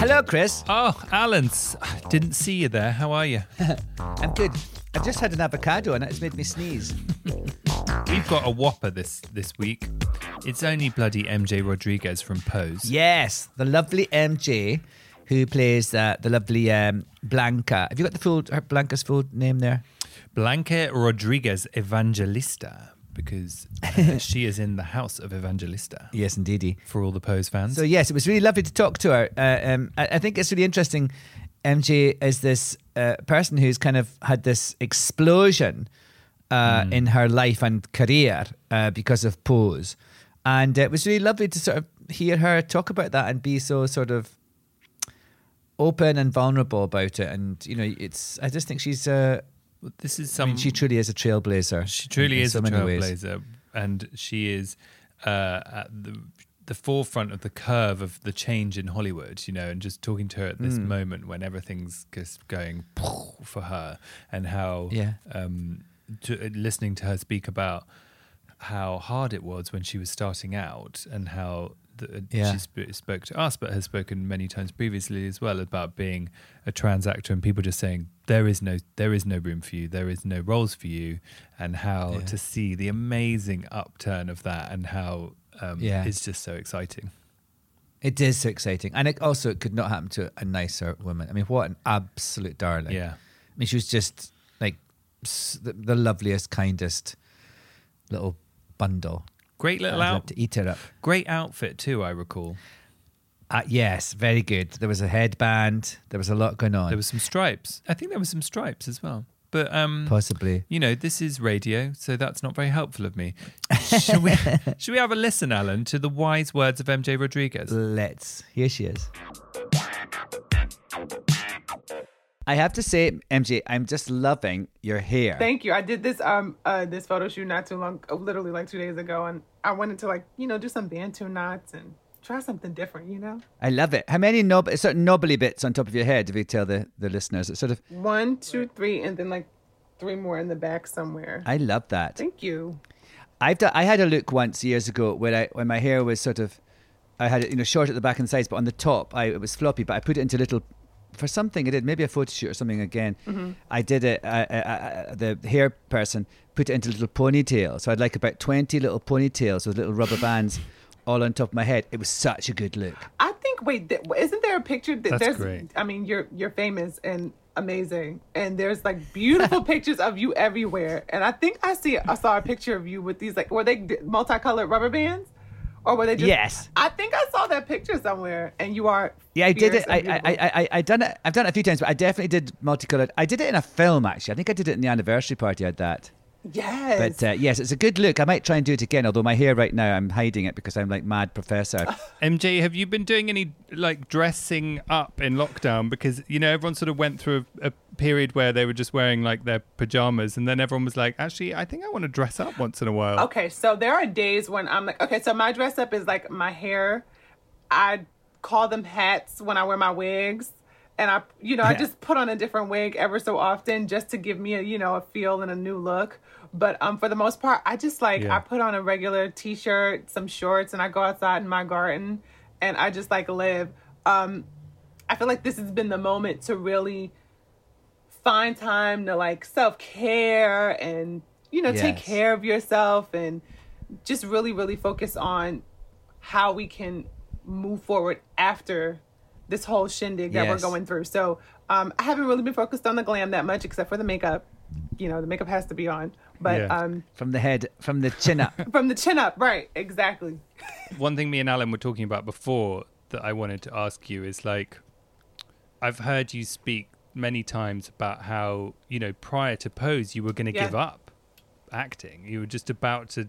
Hello, Chris. Oh, Alan, didn't see you there. How are you? I'm good. I've just had an avocado and it's made me sneeze. We've got a whopper this this week. It's only bloody MJ Rodriguez from Pose. Yes, the lovely MJ who plays uh, the lovely um, Blanca. Have you got the full Blanca's full name there? Blanca Rodriguez Evangelista, because uh, she is in the house of Evangelista Yes, indeedy. for all the Pose fans. So yes, it was really lovely to talk to her. Uh, um, I, I think it's really interesting. MJ is this uh, person who's kind of had this explosion uh, in her life and career uh, because of Pose, and it was really lovely to sort of hear her talk about that and be so sort of open and vulnerable about it. And you know, it's I just think she's. Uh, this is I some. mean, she truly is a trailblazer. She truly is so a trailblazer, and she is uh, at the the forefront of the curve of the change in Hollywood. You know, and just talking to her at this moment when everything's just going for her, and how Yeah. um, to, listening to her speak about how hard it was when she was starting out, and how. The, Yeah. She sp- spoke to us, but has spoken many times previously as well about being a trans actor and people just saying there is no there is no room for you, there is no roles for you, and how Yeah. to see the amazing upturn of that and how um, Yeah. it's just so exciting. It is so exciting, and it also it could not happen to a nicer woman. I mean, what an absolute darling! Yeah. I mean, she was just like the, the loveliest, kindest little bundle. Great little I'd love out, to eat her up. great outfit too. I recall Uh, yes, very good. There was a headband. There was a lot going on. there was some stripes. I think there was some stripes as well. But um, possibly. you know, this is radio, so that's not very helpful of me. should we should we have a listen, Alan, to the wise words of MJ Rodriguez? Let's. Here she is. I have to say, MJ, I'm just loving your hair. Thank you. I did this um uh this photo shoot not too long, uh, literally like two days ago, and I wanted to like you know do some bantu knots and try something different. You know, I love it. How many knob, sort of knobbly bits on top of your head? If you tell the, the listeners, it's sort of. one, two, three, and then like three more in the back somewhere. I love that. Thank you. I've done, I had a look once years ago where I when my hair was sort of I had it you know short at the back and sides, but on the top I it was floppy, but I put it into little for something I did maybe a photo shoot or something again. Mm-hmm. I did it. I, I, I, the hair person put it into little ponytails, so I'd like about twenty little ponytails with little rubber bands all on top of my head. It was such a good look. I think. Wait, th- isn't there a picture? That That's there's, great. I mean, you're you're famous and amazing, and there's like beautiful pictures of you everywhere. And I think I see I saw a picture of you with these like were they d- multicolored rubber bands, or were they just? Yes. I think I saw that picture somewhere, and you are. Yeah, I did it. I, I. I, I, I done it. I've done it a few times, but I definitely did multicolored. I did it in a film actually. I think I did it in the anniversary party. I had that. Yes. But uh, yes, it's a good look. I might try and do it again. Although my hair right now, I'm hiding it because I'm like mad professor. MJ, have you been doing any like dressing up in lockdown? Because you know everyone sort of went through a, a period where they were just wearing like their pajamas, and then everyone was like, "Actually, I think I want to dress up once in a while." Okay, so there are days when I'm like, okay, so my dress up is like my hair. I call them hats when I wear my wigs. And I, you know, I just put on a different wig ever so often just to give me a, you know, a feel and a new look. But um, for the most part, I just like Yeah. I put on a regular t-shirt, some shorts, and I go outside in my garden, and I just like live. Um, I feel like this has been the moment to really find time to like self care and you know take care of yourself and just really, really focus on how we can move forward after this whole shindig that Yes. we're going through. So um, I haven't really been focused on the glam that much, except for the makeup. You know, the makeup has to be on, but Yeah. um, From the head, from the chin up. from the chin up, right? Exactly. One thing me and Alan were talking about before that I wanted to ask you is like, I've heard you speak many times about how, you know, prior to Pose, you were going to Yeah. give up acting. You were just about to,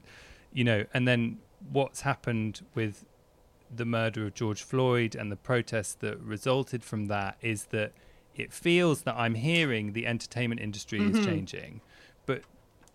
you know, and then what's happened with the murder of George Floyd and the protests that resulted from that is that it feels that I'm hearing the entertainment industry is changing, but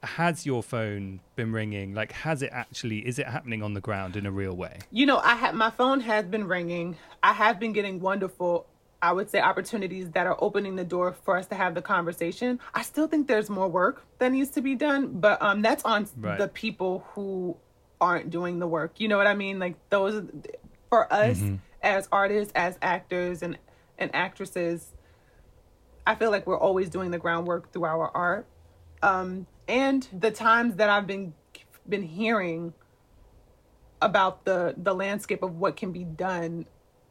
has your phone been ringing? Like, has it actually? Is it happening on the ground in a real way? You know, I have my phone has been ringing. I have been getting wonderful, I would say, opportunities that are opening the door for us to have the conversation. I still think there's more work that needs to be done, but um, that's on Right. the people who aren't doing the work. You know what I mean? Like those for us as artists, as actors, and and actresses. I feel like we're always doing the groundwork through our art. Um, and the times that I've been been hearing about the the landscape of what can be done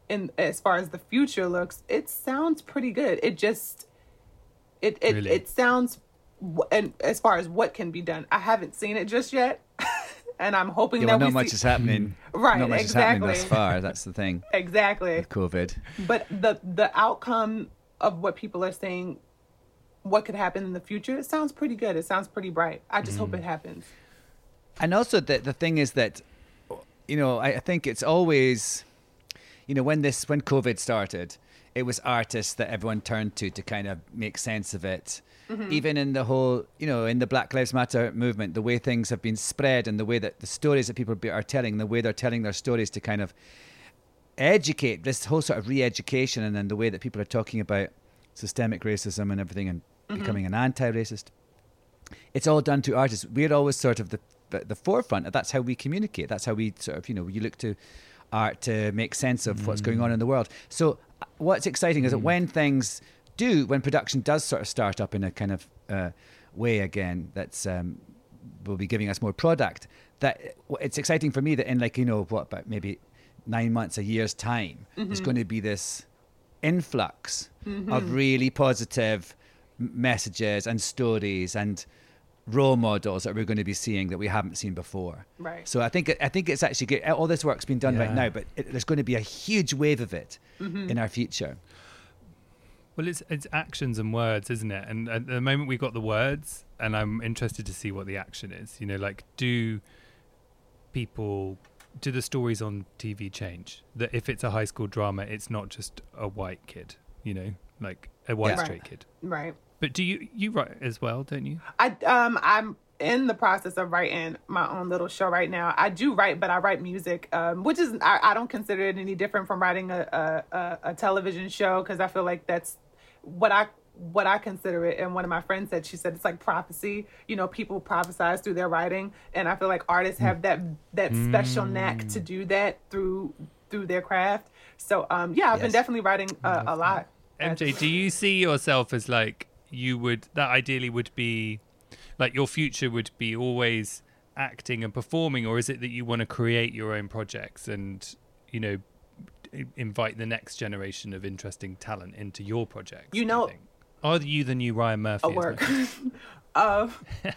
in as far as the future looks, it sounds pretty good. It just it it, Really? it sounds and as far as what can be done, I haven't seen it just yet. and I'm hoping Yeah, that well, not we much see is happening. Right, Not much is happening thus far. That's the thing. exactly. with COVID. but the the outcome of what people are saying what could happen in the future it sounds pretty good. It sounds pretty bright. I just hope mm. it happens. And also the the thing is that you know, I, I think it's always you know, when this when COVID started, it was artists that everyone turned to to kind of make sense of it. Mm-hmm. Even in the whole, you know, in the Black Lives Matter movement, the way things have been spread and the way that the stories that people are telling, the way they're telling their stories to kind of educate this whole sort of re-education and then the way that people are talking about systemic racism and everything and becoming an anti-racist. It's all done to artists. We're always sort of the the forefront. That's how we communicate. That's how we sort of you know you look to art to make sense of what's going on in the world. So uh, what's exciting is that when things do when production does sort of start up in a kind of uh, way again that's um, will be giving us more product that it's exciting for me that in like you know what about maybe nine months a year's time there's going to be this influx of really positive messages and stories and role models that we're going to be seeing that we haven't seen before. Right. So I think I think it's actually good. All this work's been done right now, but it, there's going to be a huge wave of it mm-hmm. in our future. Well, it's it's actions and words, isn't it? And at the moment we've got the words, and I'm interested to see what the action is. You know, like do people do the stories on TV change? That if it's a high school drama, it's not just a white kid. You know, like a white Yeah. straight kid. right But do you you write as well, don't you? i um i'm in the process of writing my own little show right now i do write but i write music um which is i, I don't consider it any different from writing a a, a, a television show because i feel like that's what i what I consider it, and one of my friends said, she said it's like prophecy. You know, people prophesize through their writing, and I feel like artists have that that special knack to do that through through their craft. So, um, yeah, I've been definitely writing uh, a lot. MJ, do you see yourself as like you would that ideally would be like your future would be always acting and performing, or is it that you want to create your own projects and you know invite the next generation of interesting talent into your projects? You know- think? are you the new Ryan Murphy? work. uh,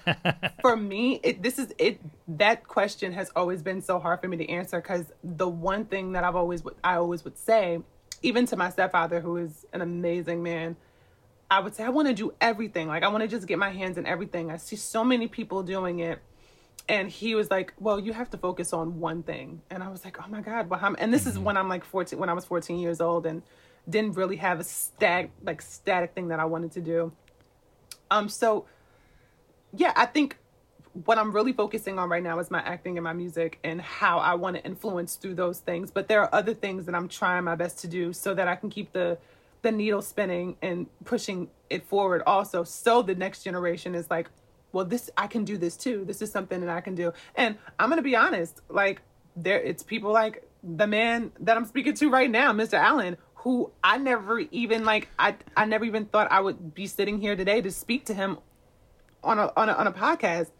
for me, it, this is it. That question has always been so hard for me to answer because the one thing that I've always I always would say, even to my stepfather, who is an amazing man, I would say I want to do everything. Like I want to just get my hands in everything. I see so many people doing it. And he was like, "Well, you have to focus on one thing." And I was like, "Oh my god!" Well, how, and this is when I'm like 14, when I was 14 years old, and didn't really have a static, like static thing that I wanted to do. Um, so yeah, I think what I'm really focusing on right now is my acting and my music and how I want to influence through those things. But there are other things that I'm trying my best to do so that I can keep the the needle spinning and pushing it forward also so the next generation is like, well, this I can do this too. This is something that I can do. And I'm gonna be honest, like there it's people like the man that I'm speaking to right now, Mr. Alan, who I never even like I I never even thought I would be sitting here today to speak to him on a on a on a podcast.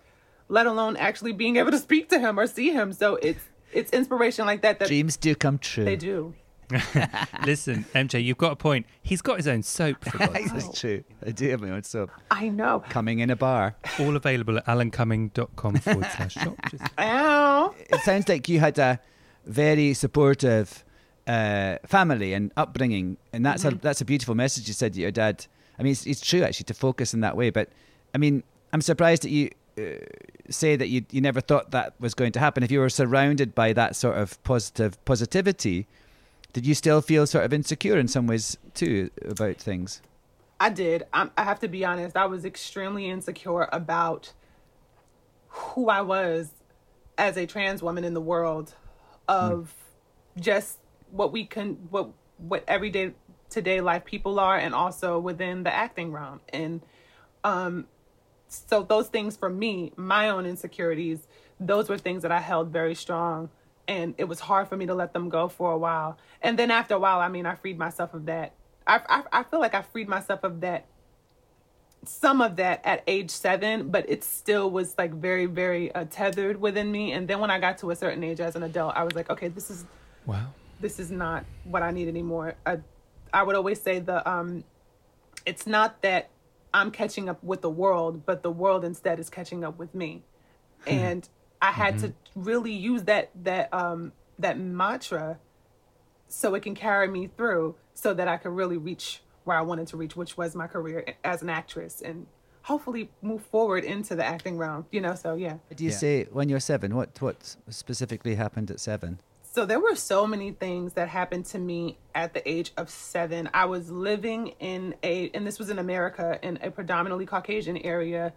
let alone actually being able to speak to him or see him. So it's it's inspiration like that that Dreams do come true. they do. Listen, MJ, you've got a point. He's got his own soap, for God's sake. That's true. I do have my own soap. I know. Coming in a bar. All available at alancumming.com forward slash shop. Just- Ow. It sounds like you had a very supportive uh, family and upbringing, and that's a that's a beautiful message you said to your dad. I mean, it's, it's true actually to focus in that way. But I mean, I'm surprised that you uh, say that you you never thought that was going to happen. If you were surrounded by that sort of positive positivity, did you still feel sort of insecure in some ways too about things? I did. i I have to be honest. I was extremely insecure about who I was as a trans woman in the world, of just what we can, what what everyday today life people are, and also within the acting realm. And um, so those things for me, my own insecurities, those were things that I held very strong. And it was hard for me to let them go for a while. And then after a while, I mean, I freed myself of that. I, I, I feel like I freed myself of that, some of that at age seven, but it still was like very, very uh, tethered within me. And then when I got to a certain age as an adult, I was like, okay, this is wow. this is not what I need anymore. I, I would always say the um, it's not that I'm catching up with the world, but the world instead is catching up with me, and I had to really use that that um that mantra so it can carry me through, so that I could really reach where I wanted to reach, which was my career as an actress, and hopefully move forward into the acting realm. You know, so yeah. Do you Yeah. say when you're seven? What what specifically happened at seven? So there were so many things that happened to me at the age of seven. I was living in a, and this was in America, in a predominantly Caucasian area.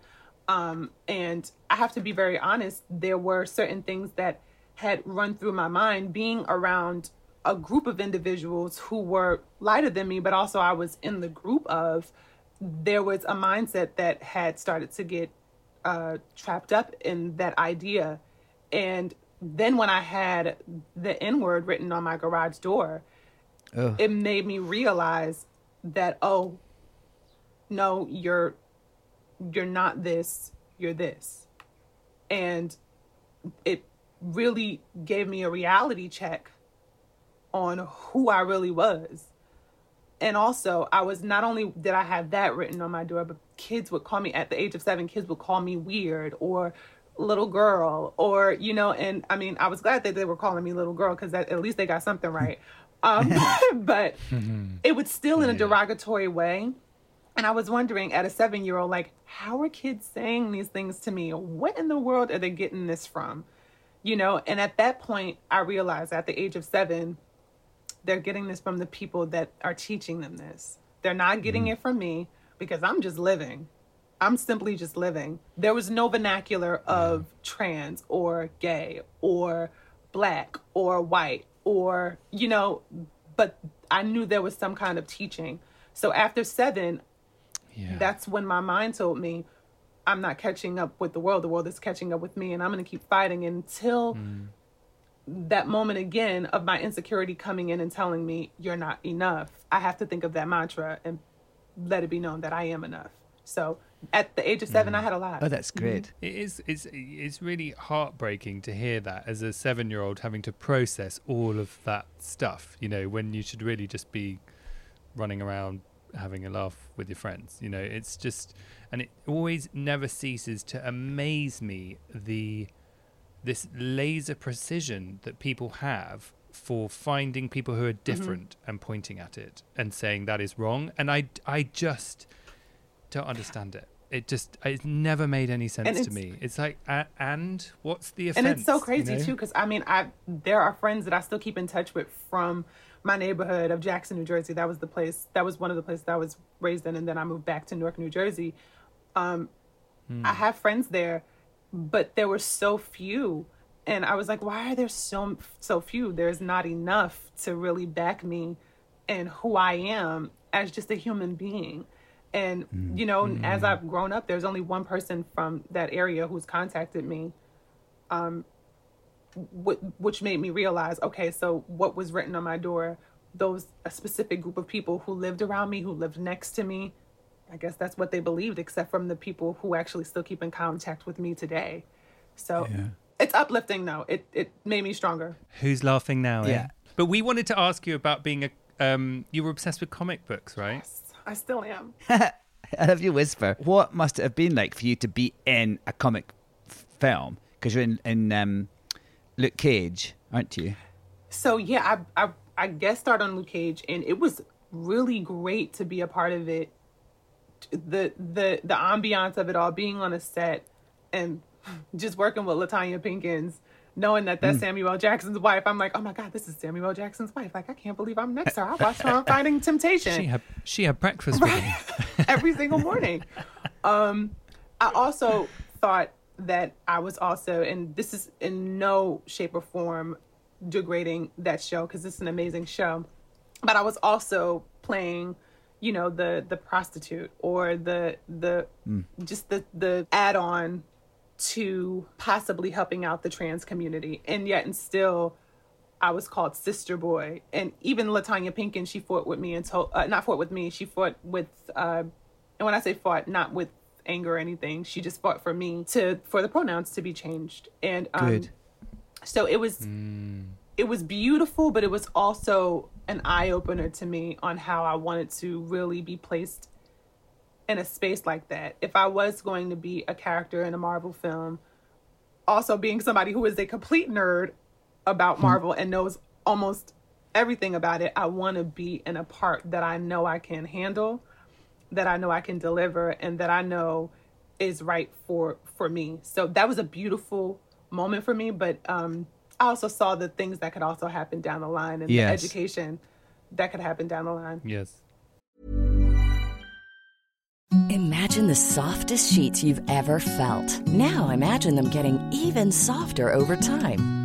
Um, and I have to be very honest, there were certain things that had run through my mind being around a group of individuals who were lighter than me, but also I was in the group of, there was a mindset that had started to get uh, trapped up in that idea. And then when I had the N word written on my garage door, Oh. it made me realize that oh, no, you're you're not this, you're this, and it really gave me a reality check on who I really was. And also, I was not only did I have that written on my door, but kids would call me at the age of seven, kids would call me weird or little girl or, you know, and I mean, I was glad that they were calling me little girl because at least they got something right. Um, but it was still in a derogatory way. And I was wondering at a seven year old, like, how are kids saying these things to me? What in the world are they getting this from? You know, and at that point, I realized at the age of seven, they're getting this from the people that are teaching them this. They're not getting mm. it from me because I'm just living. I'm simply just living. There was no vernacular of trans or gay or black or white or, you know, but I knew there was some kind of teaching. So after seven, Yeah. that's when my mind told me I'm not catching up with the world. The world is catching up with me, and I'm going to keep fighting until mm. that moment again of my insecurity coming in and telling me you're not enough. I have to think of that mantra and let it be known that I am enough. So at the age of seven, mm. I had a lot. Oh, that's mm-hmm. great. It is. It's. It's really heartbreaking to hear that as a seven-year-old having to process all of that stuff. You know, when you should really just be running around having a laugh with your friends. You know, it's just, and it always never ceases to amaze me the this laser precision that people have for finding people who are mm-hmm. different and pointing at it and saying that is wrong. And I, I just don't understand it. It just it's never made any sense to me. It's like a, and what's the offense? and it's so you crazy know? too because i mean i there are friends that i still keep in touch with from my neighborhood of jackson new jersey that was the place that was one of the places that i was raised in and then i moved back to newark new jersey. Um hmm. i have friends there but there were so few and i was like why are there so so few? There's not enough to really back me and who i am as just a human being. And hmm. you know as hmm. i've grown up there's only one person from that area who's contacted me. Wh- which made me realize okay so what was written on my door those a specific group of people who lived around me who lived next to me i guess that's what they believed except from the people who actually still keep in contact with me today So it's uplifting though. It it made me stronger. Who's laughing now? eh? Yeah. But we wanted to ask you about being a. Um, you were obsessed with comic books, right? yes, I still am. I love you whisper. What must it have been like for you to be in a comic f- film? Because you're in, in um, Luke Cage, aren't you? So yeah, I I I guest starred on Luke Cage, and it was really great to be a part of it. The the the ambiance of it all, being on a set, and just working with Latanya Pinkins, knowing that Mm. Samuel Jackson's wife. I'm like, oh my god, this is Samuel Jackson's wife. Like I can't believe I'm next to her. I watched her on Finding Temptation She had she had breakfast with you. every single morning. Um, I also thought that I was also, and this is in no shape or form degrading that show because it's an amazing show, but I was also playing, you know, the the prostitute or the the just the the add on to possibly helping out the trans community, and yet and still. I was called Sister Boy, and even Latanya Pinkin, she fought with me and told, uh, not fought with me, she fought with, uh, and when I say fought, not with anger or anything, she just fought for me to for the pronouns to be changed, and um, Good. so it was, it was beautiful, but it was also an eye opener to me on how I wanted to really be placed in a space like that. If I was going to be a character in a Marvel film, also being somebody who is a complete nerd about Marvel and knows almost everything about it, I want to be in a part that I know I can handle, that I know I can deliver, and that I know is right for for me. So that was a beautiful moment for me. But um, I also saw the things that could also happen down the line and Yes. the education that could happen down the line. yes. Imagine the softest sheets you've ever felt. Now imagine them getting even softer over time.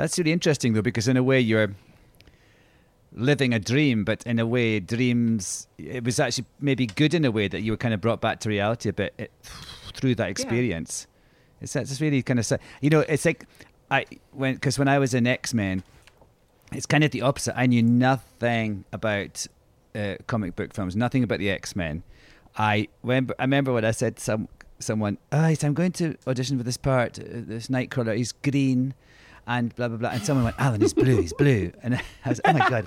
That's really interesting though, because in a way you're living a dream, but in a way, dreams. It was actually maybe good in a way that you were kind of brought back to reality a bit it, through that experience. It's that's just really kind of sad. You know, it's like I when because when I was in X Men, it's kind of the opposite. I knew nothing about uh, comic book films, nothing about the X Men. I remember, I remember when I said to some someone, oh, I'm going to audition for this part, uh, this Nightcrawler. He's green, and blah blah blah. And someone went, Alan, he's blue, he's blue, and I was, oh my god,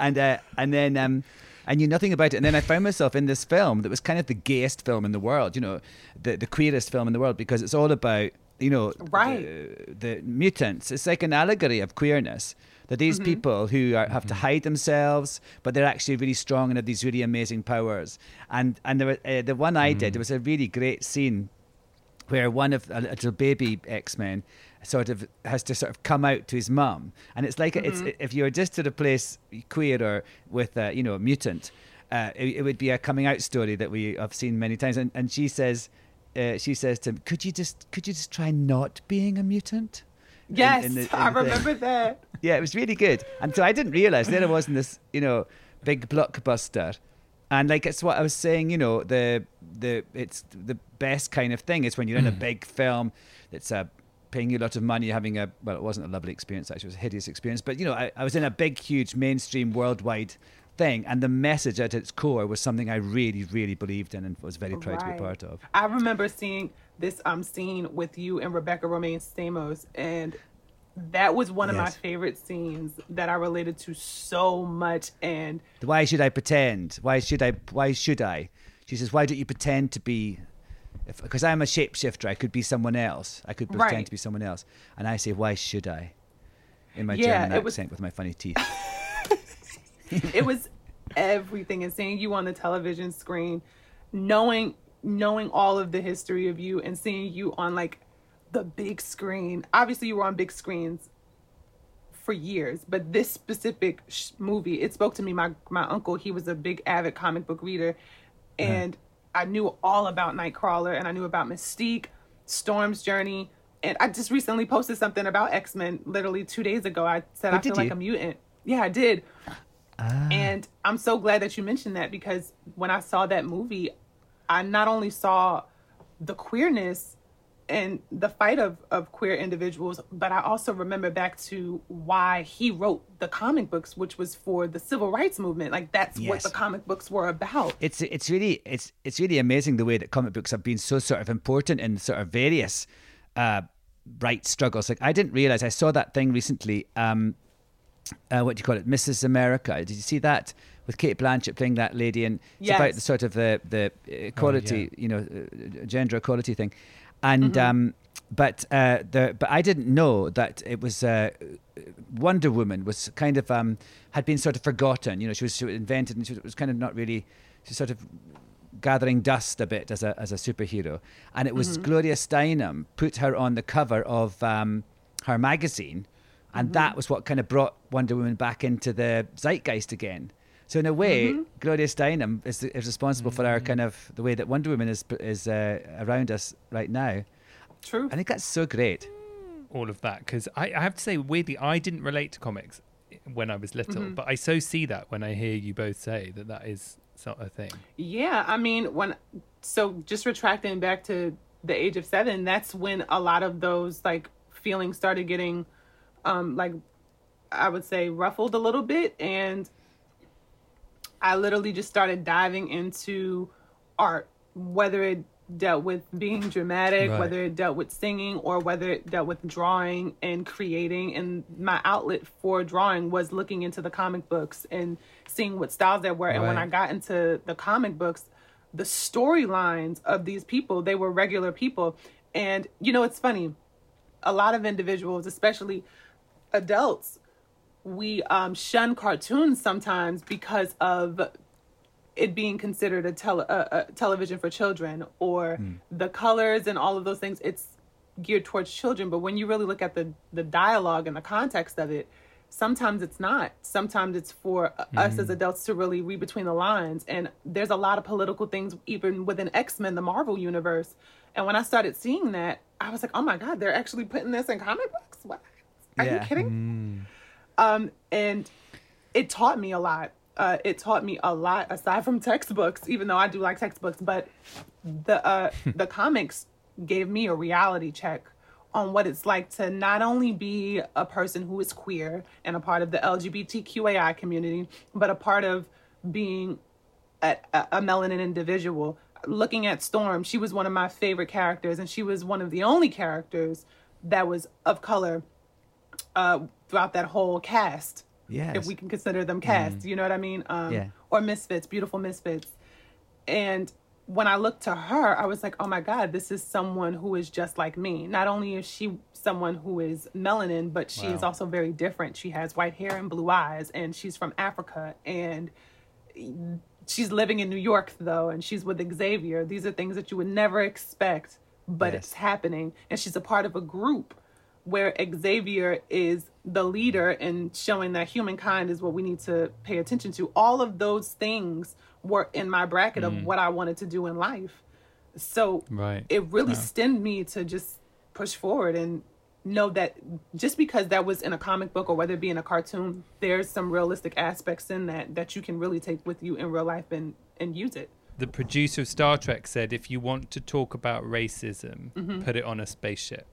and uh, and then. Um, I knew nothing about it, and then I found myself in this film that was kind of the gayest film in the world, you know, the the queerest film in the world because it's all about, you know, Right. the, the mutants. It's like an allegory of queerness. That these Mm-hmm. people who are, have to hide themselves, but they're actually really strong and have these really amazing powers. And and there, uh, the one I did, there was a really great scene where one of a little baby X Men sort of has to sort of come out to his mum, and it's like it's if you were just to place queer or with a, you know a mutant, uh, it, it would be a coming out story that we have seen many times. And and she says, uh, she says to him, "Could you just could you just try not being a mutant?" Yes, in the- in I remember that. Yeah, it was really good. And so I didn't realize there I was in this, you know, big blockbuster. And like it's what I was saying, you know, the the it's the best kind of thing is when you're in a big film that's uh, paying you a lot of money, having a well, it wasn't a lovely experience actually, it was a hideous experience. But you know, I, I was in a big, huge mainstream worldwide thing, and the message at its core was something I really, really believed in and was very proud to be Right. part of. I remember seeing this um scene with you and Rebecca Romijn Stamos, and that was one of my favorite scenes that I related to so much. And Why should I pretend? Why should I? Why should I? She says, why don't you pretend to be because I'm a shapeshifter, I could be someone else. I could pretend Right. to be someone else, and I say, "Why should I?" In my Yeah, German it was- accent with my funny teeth. it was everything and seeing you on the television screen knowing knowing all of the history of you and seeing you on like the big screen. Obviously you were on big screens for years but this specific sh- movie it spoke to me. My my uncle he was a big avid comic book reader uh-huh. and i knew all about nightcrawler and i knew about mystique storm's journey and i just recently posted something about x-men literally two days ago. I said Oh, i feel did like a mutant. Yeah i did. Ah. And I'm so glad that you mentioned that because when I saw that movie, I not only saw the queerness and the fight of, of queer individuals, but I also remember back to why he wrote the comic books, which was for the civil rights movement. Like that's what the comic books were about. it's it's really it's it's really amazing the way that comic books have been so sort of important in sort of various uh, rights struggles. Like I didn't realize I saw that thing recently. Um, uh, what do you call it, Mrs. America? Did you see that with Cate Blanchett playing that lady? And it's about the sort of the the equality, you know, uh, gender equality thing. And Mm-hmm. um, but uh, the but I didn't know that it was uh, Wonder Woman was kind of um, had been sort of forgotten. You know, she was, she was invented and she was kind of not really. She sort of gathering dust a bit as a as a superhero. And it was Mm-hmm. Gloria Steinem put her on the cover of um, her magazine, and Mm-hmm. that was what kind of brought Wonder Woman back into the zeitgeist again. So in a way, Mm-hmm. Gloria Steinem is, is responsible for our kind of the way that Wonder Woman is is uh, around us right now. True. I think that's so great. all of that because I, I have to say weirdly I didn't relate to comics when I was little, but I so see that when I hear you both say that that is sort of a thing. Yeah, I mean, when so just retracting back to the age of seven, that's when a lot of those like feelings started getting, um, like I would say ruffled a little bit, and I literally just started diving into art, whether it dealt with being dramatic, Right. whether it dealt with singing, or whether it dealt with drawing and creating. And my outlet for drawing was looking into the comic books and seeing what styles there were. And when I got into the comic books, the storylines of these people, they were regular people. And you know, it's funny. A lot of individuals, especially adults, we um, shun cartoons sometimes because of it being considered a, tele- a, a television for children or the colors and all of those things. It's geared towards children, but when you really look at the the dialogue and the context of it, sometimes it's not. Sometimes it's for uh, us as adults to really read between the lines. And there's a lot of political things even within X Men, the Marvel universe. And when I started seeing that, I was like, oh my god, they're actually putting this in comic books. What? Are Yeah. you kidding? Um, and it taught me a lot. Uh, it taught me a lot aside from textbooks, even though I do like textbooks. But the uh, the comics gave me a reality check on what it's like to not only be a person who is queer and a part of the LGBTQAI community, but a part of being a, a a melanin individual. Looking at Storm, she was one of my favorite characters, and she was one of the only characters that was of color uh, throughout that whole cast. Yes. If we can consider them cast, you know what I mean? Um, Yeah. Or misfits, beautiful misfits. And when I looked to her, I was like, oh my God, this is someone who is just like me. Not only is she someone who is melanin, but she is also very different. She has white hair and blue eyes, and she's from Africa. And she's living in New York, though, and she's with Xavier. These are things that you would never expect, but Yes. it's happening. And she's a part of a group where Xavier is the leader and showing that humankind is what we need to pay attention to. All of those things were in my bracket of what I wanted to do in life. So Right. it really stemmed me to just push forward and know that just because that was in a comic book or whether it be in a cartoon, there's some realistic aspects in that that you can really take with you in real life and and use it. The producer of Star Trek said, if you want to talk about racism, Mm-hmm. put it on a spaceship.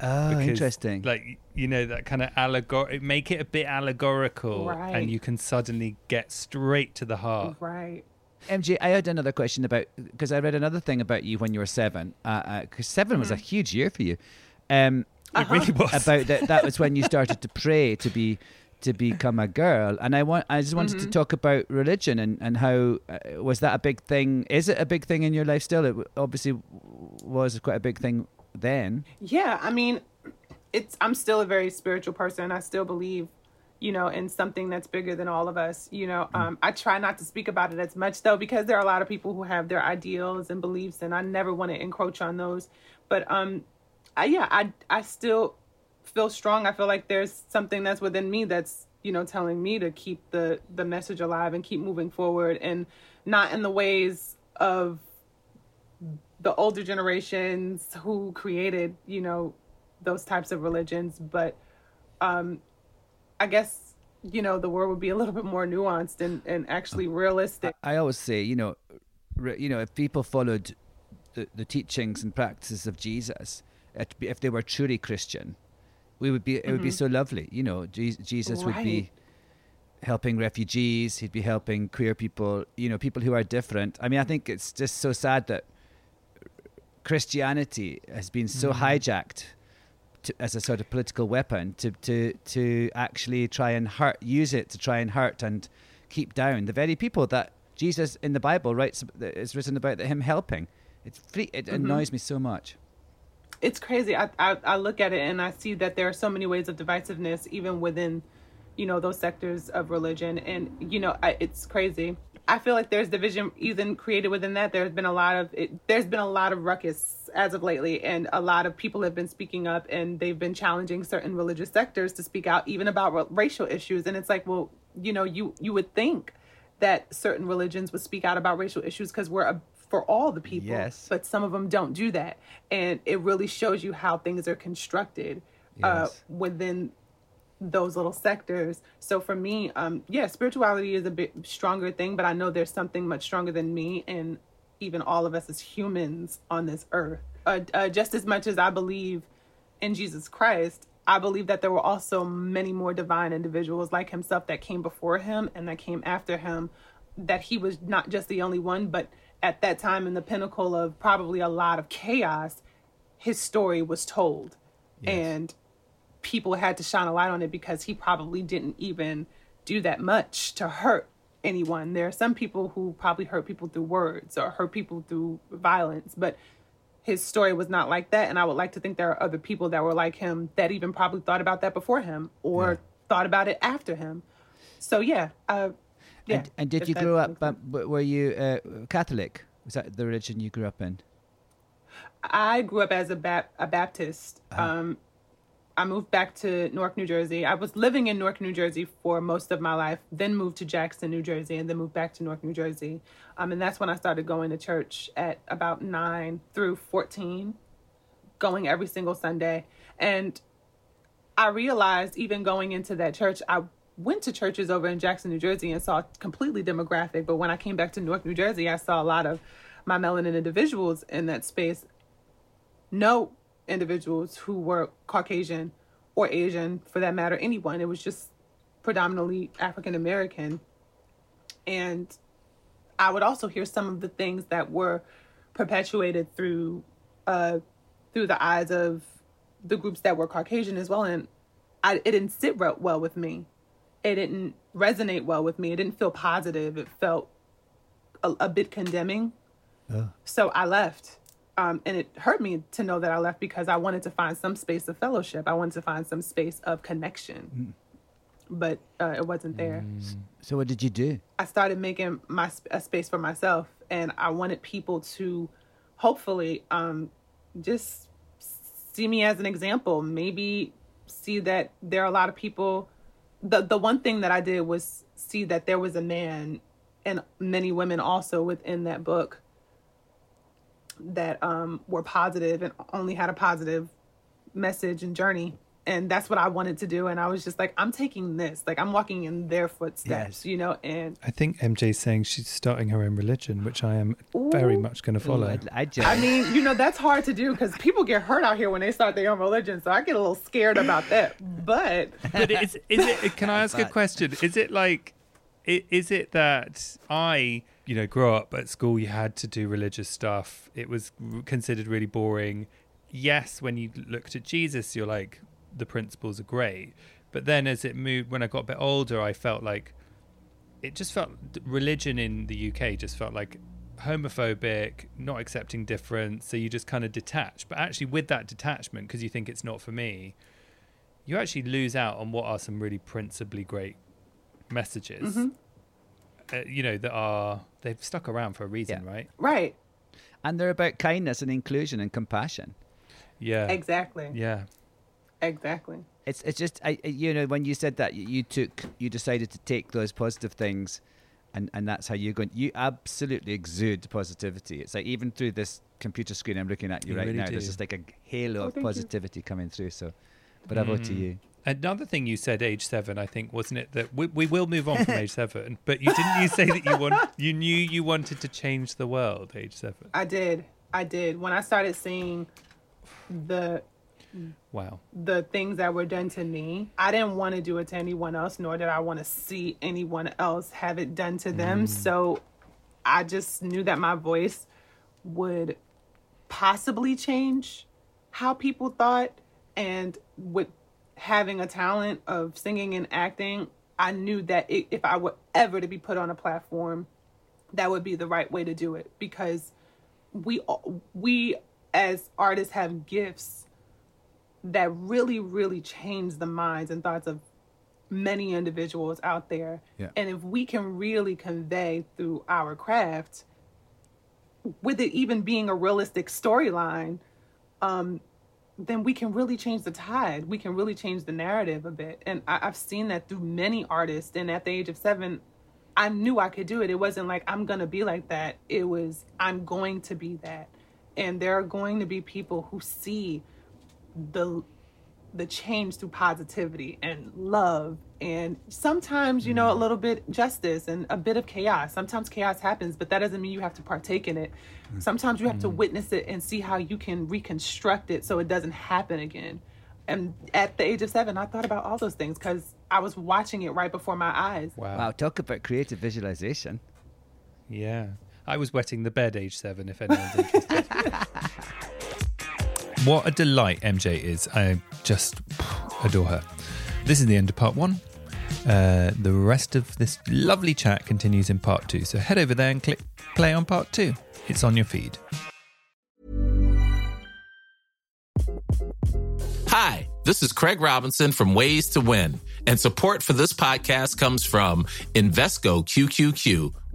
Oh, Because, interesting. Like you know that kind of allegor, make it a bit allegorical, Right. and you can suddenly get straight to the heart. Right. MJ, I had another question about because I read another thing about you when you were seven. Because uh 7 was a huge year for you. Um, It really was. about that. That was when you started to pray to be to become a girl. And I want, I just wanted Mm-hmm. to talk about religion and and how uh, was that a big thing? Is it a big thing in your life still? It obviously was quite a big thing then. Yeah, I mean, it's I'm still a very spiritual person. I still believe, you know, in something that's bigger than all of us. You know, um, I try not to speak about it as much though, because there are a lot of people who have their ideals and beliefs, and I never want to encroach on those. But um, I, yeah, I I still feel strong. I feel like there's something that's within me that's you know telling me to keep the the message alive and keep moving forward, and not in the ways of the older generations who created, you know, those types of religions. But um, I guess, you know, the world would be a little bit more nuanced and, and actually realistic. I always say, you know, re- you know, if people followed the, the teachings and practices of Jesus, be, if they were truly Christian, we would be. It would be so lovely. You know, Je- Jesus would be helping refugees. He'd be helping queer people. You know, people who are different. I mean, I think it's just so sad that Christianity has been so mm-hmm. hijacked. To, as a sort of political weapon to, to to actually try and hurt use it to try and hurt and keep down the very people that Jesus in the Bible writes is written about him helping. It's free, it mm-hmm. annoys me so much. It's crazy. I, I, I look at it and I see that there are so many ways of divisiveness, even within, you know, those sectors of religion. And, you know, I, it's crazy. I feel like there's division even created within that. There's been a lot of it, there's been a lot of ruckus as of lately, and a lot of people have been speaking up, and they've been challenging certain religious sectors to speak out, even about ra- racial issues. And it's like, well, you know, you you would think that certain religions would speak out about racial issues because we're a, for all the people, Yes. but some of them don't do that, and it really shows you how things are constructed uh, Yes. within those little sectors. So for me, um, yeah, spirituality is a bit stronger thing, but I know there's something much stronger than me and even all of us as humans on this earth. Uh, uh, just as much as I believe in Jesus Christ, I believe that there were also many more divine individuals like himself that came before him and that came after him. That he was not just the only one, but at that time in the pinnacle of probably a lot of chaos, his story was told. And people had to shine a light on it because he probably didn't even do that much to hurt anyone. There are some people who probably hurt people through words or hurt people through violence, but his story was not like that. And I would like to think there are other people that were like him that even probably thought about that before him or Yeah. thought about it after him. So yeah, uh, yeah. and, and did you grow up? Um, were you uh, Catholic? Was that the religion you grew up in? I grew up as a, Bap- a Baptist. Um, I moved back to Newark, New Jersey. I was living in Newark, New Jersey for most of my life, then moved to Jackson, New Jersey, and then moved back to Newark, New Jersey. Um, and that's when I started going to church at about 9 through 14, going every single Sunday. And I realized even going into that church, I went to churches over in Jackson, New Jersey and saw completely demographic. But when I came back to Newark, New Jersey, I saw a lot of my melanin individuals in that space. No individuals who were Caucasian or Asian for that matter, anyone. It was just predominantly African American. And I would also hear some of the things that were perpetuated through uh through the eyes of the groups that were Caucasian as well. And I, it didn't sit well with me. It didn't resonate well with me. It didn't feel positive. It felt a, a bit condemning. Yeah. So I left. Um, and it hurt me to know that I left because I wanted to find some space of fellowship. I wanted to find some space of connection. But uh, it wasn't there. So what did you do? I started making my a space for myself, and I wanted people to hopefully um, just see me as an example. Maybe see that there are a lot of people. The the one thing that I did was see that there was a man and many women also within that book that um, were positive and only had a positive message and journey. And that's what I wanted to do. And I was just like, I'm taking this, like I'm walking in their footsteps, Yes. you know, and I think MJ's saying she's starting her own religion, which I am very much going to Ooh, follow. I'd, I'd join. I mean, you know, that's hard to do because people get hurt out here when they start their own religion. So I get a little scared about that. But but is is it? Can I ask a question? Is it like, i- is it that I, you know, grew up at school? You had to do religious stuff. It was considered really boring. Yes, when you looked at Jesus, you're like, the principles are great. But then as it moved, when I got a bit older, I felt like it just felt religion in the UK just felt like homophobic, not accepting difference. So you just kind of detach. But actually, with that detachment, because you think it's not for me, you actually lose out on what are some really principally great messages. Mm-hmm. Uh, you know that are they've stuck around for a reason, Yeah. right? Right. And they're about kindness and inclusion and compassion. Yeah, Exactly. yeah. Exactly. It's it's just I I- you know when you said that you, you took you decided to take those positive things, and and that's how you're going. You absolutely exude positivity. It's like even through this computer screen I'm looking at you, You right really now. There's just like a halo Oh, of thank you. positivity coming through. So, bravo to Mm. you. Another thing you said, age seven, I think, wasn't it? That we, we will move on from age seven, but you didn't. You say that you want, you knew you wanted to change the world. Age seven. I did. I did. When I started seeing the Wow. the things that were done to me, I didn't want to do it to anyone else, nor did I want to see anyone else have it done to them. Mm. So I just knew that my voice would possibly change how people thought. And with having a talent of singing and acting, I knew that i if I were ever to be put on a platform, that would be the right way to do it because we we as artists have gifts that really really change the minds and thoughts of many individuals out there Yeah. and if we can really convey through our craft with it even being a realistic storyline um then we can really change the tide we can really change the narrative a bit and I, i've seen that through many artists and at the age of seven I knew I could do it. It wasn't like I'm going to be like that. It was I'm going to be that. And there are going to be people who see the the change through positivity and love and sometimes you know a mm-hmm. little bit justice and a bit of chaos. Sometimes chaos happens, but that doesn't mean you have to partake in it. Mm-hmm. Sometimes you have to mm-hmm. witness it and see how you can reconstruct it so it doesn't happen again. And at the age of 7, I thought about all those things cuz I was watching it right before my eyes. Wow. Wow, talk about creative visualization. Yeah. I was wetting the bed age seven, if anyone's interested. what a delight MJ is. I just adore her. This is the end of part one. Uh, the rest of this lovely chat continues in part two. So head over there and click play on part two. It's on your feed. Hi, this is Craig Robinson from Ways to Win, and support for this podcast comes from Invesco QQQ,